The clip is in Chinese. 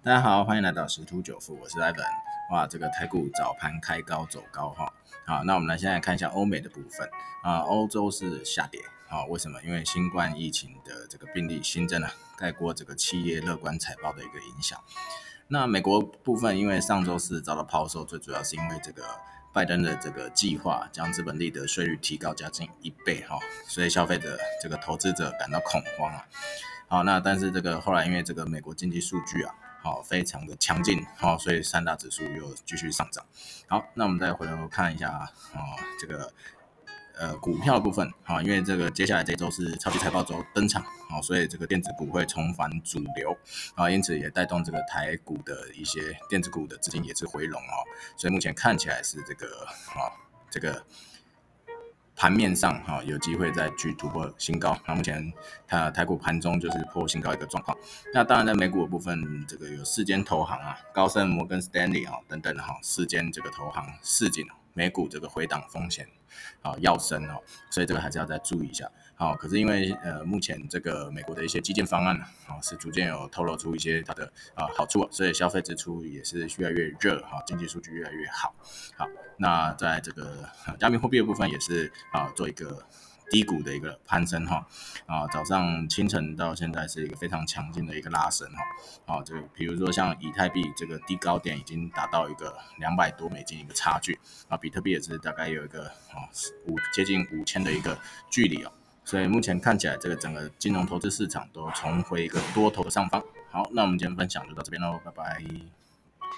大家好，欢迎来到十突九富，我是 Ivan。哇，这个台股早盘开高走高哈。好，那我们来现在看一下欧美的部分啊，欧洲是下跌啊，为什么？因为新冠疫情的这个病例新增了，盖过这个企业乐观财报的一个影响。那美国部分，因为上周四遭到抛售，最主要是因为这个拜登的这个计划将资本利得税率提高将近一倍哈，所以消费者这个投资者感到恐慌啊。好，那但是这个后来因为这个美国经济数据啊。好，非常的强劲，好，所以三大指数又继续上涨。好，那我们再回头看一下啊，这个呃股票部分，好，因为这个接下来这周是超级财报周登场，好，所以这个电子股会重返主流，啊，因此也带动这个台股的一些电子股的资金也是回笼哦，所以目前看起来是这个啊，这个。盘面上哈有机会再去突破新高，那目前它台股盘中就是破新高一个状况。那当然在美股的部分，这个有四间投行啊，高盛、摩根斯丹利啊等等的哈，四间这个投行市井美股这个回档风险啊要升哦，所以这个还是要再注意一下。好，可是因为呃目前这个美国的一些基建方案呢，啊是逐渐有透露出一些它的啊好处，所以消费支出也是越来越热哈，经济数据越来越好。好，那在这个加密货币的部分也是啊做一个低谷的一个攀升哈，啊早上清晨到现在是一个非常强劲的一个拉升哈，啊这个比如说像以太币这个低高点已经达到一个两百多美金一个差距，啊比特币也是大概有一个啊五接近五千的一个距离哦。所以目前看起来，这个整个金融投资市场都重回一个多头的上方。好，那我们今天分享就到这边喽，拜拜。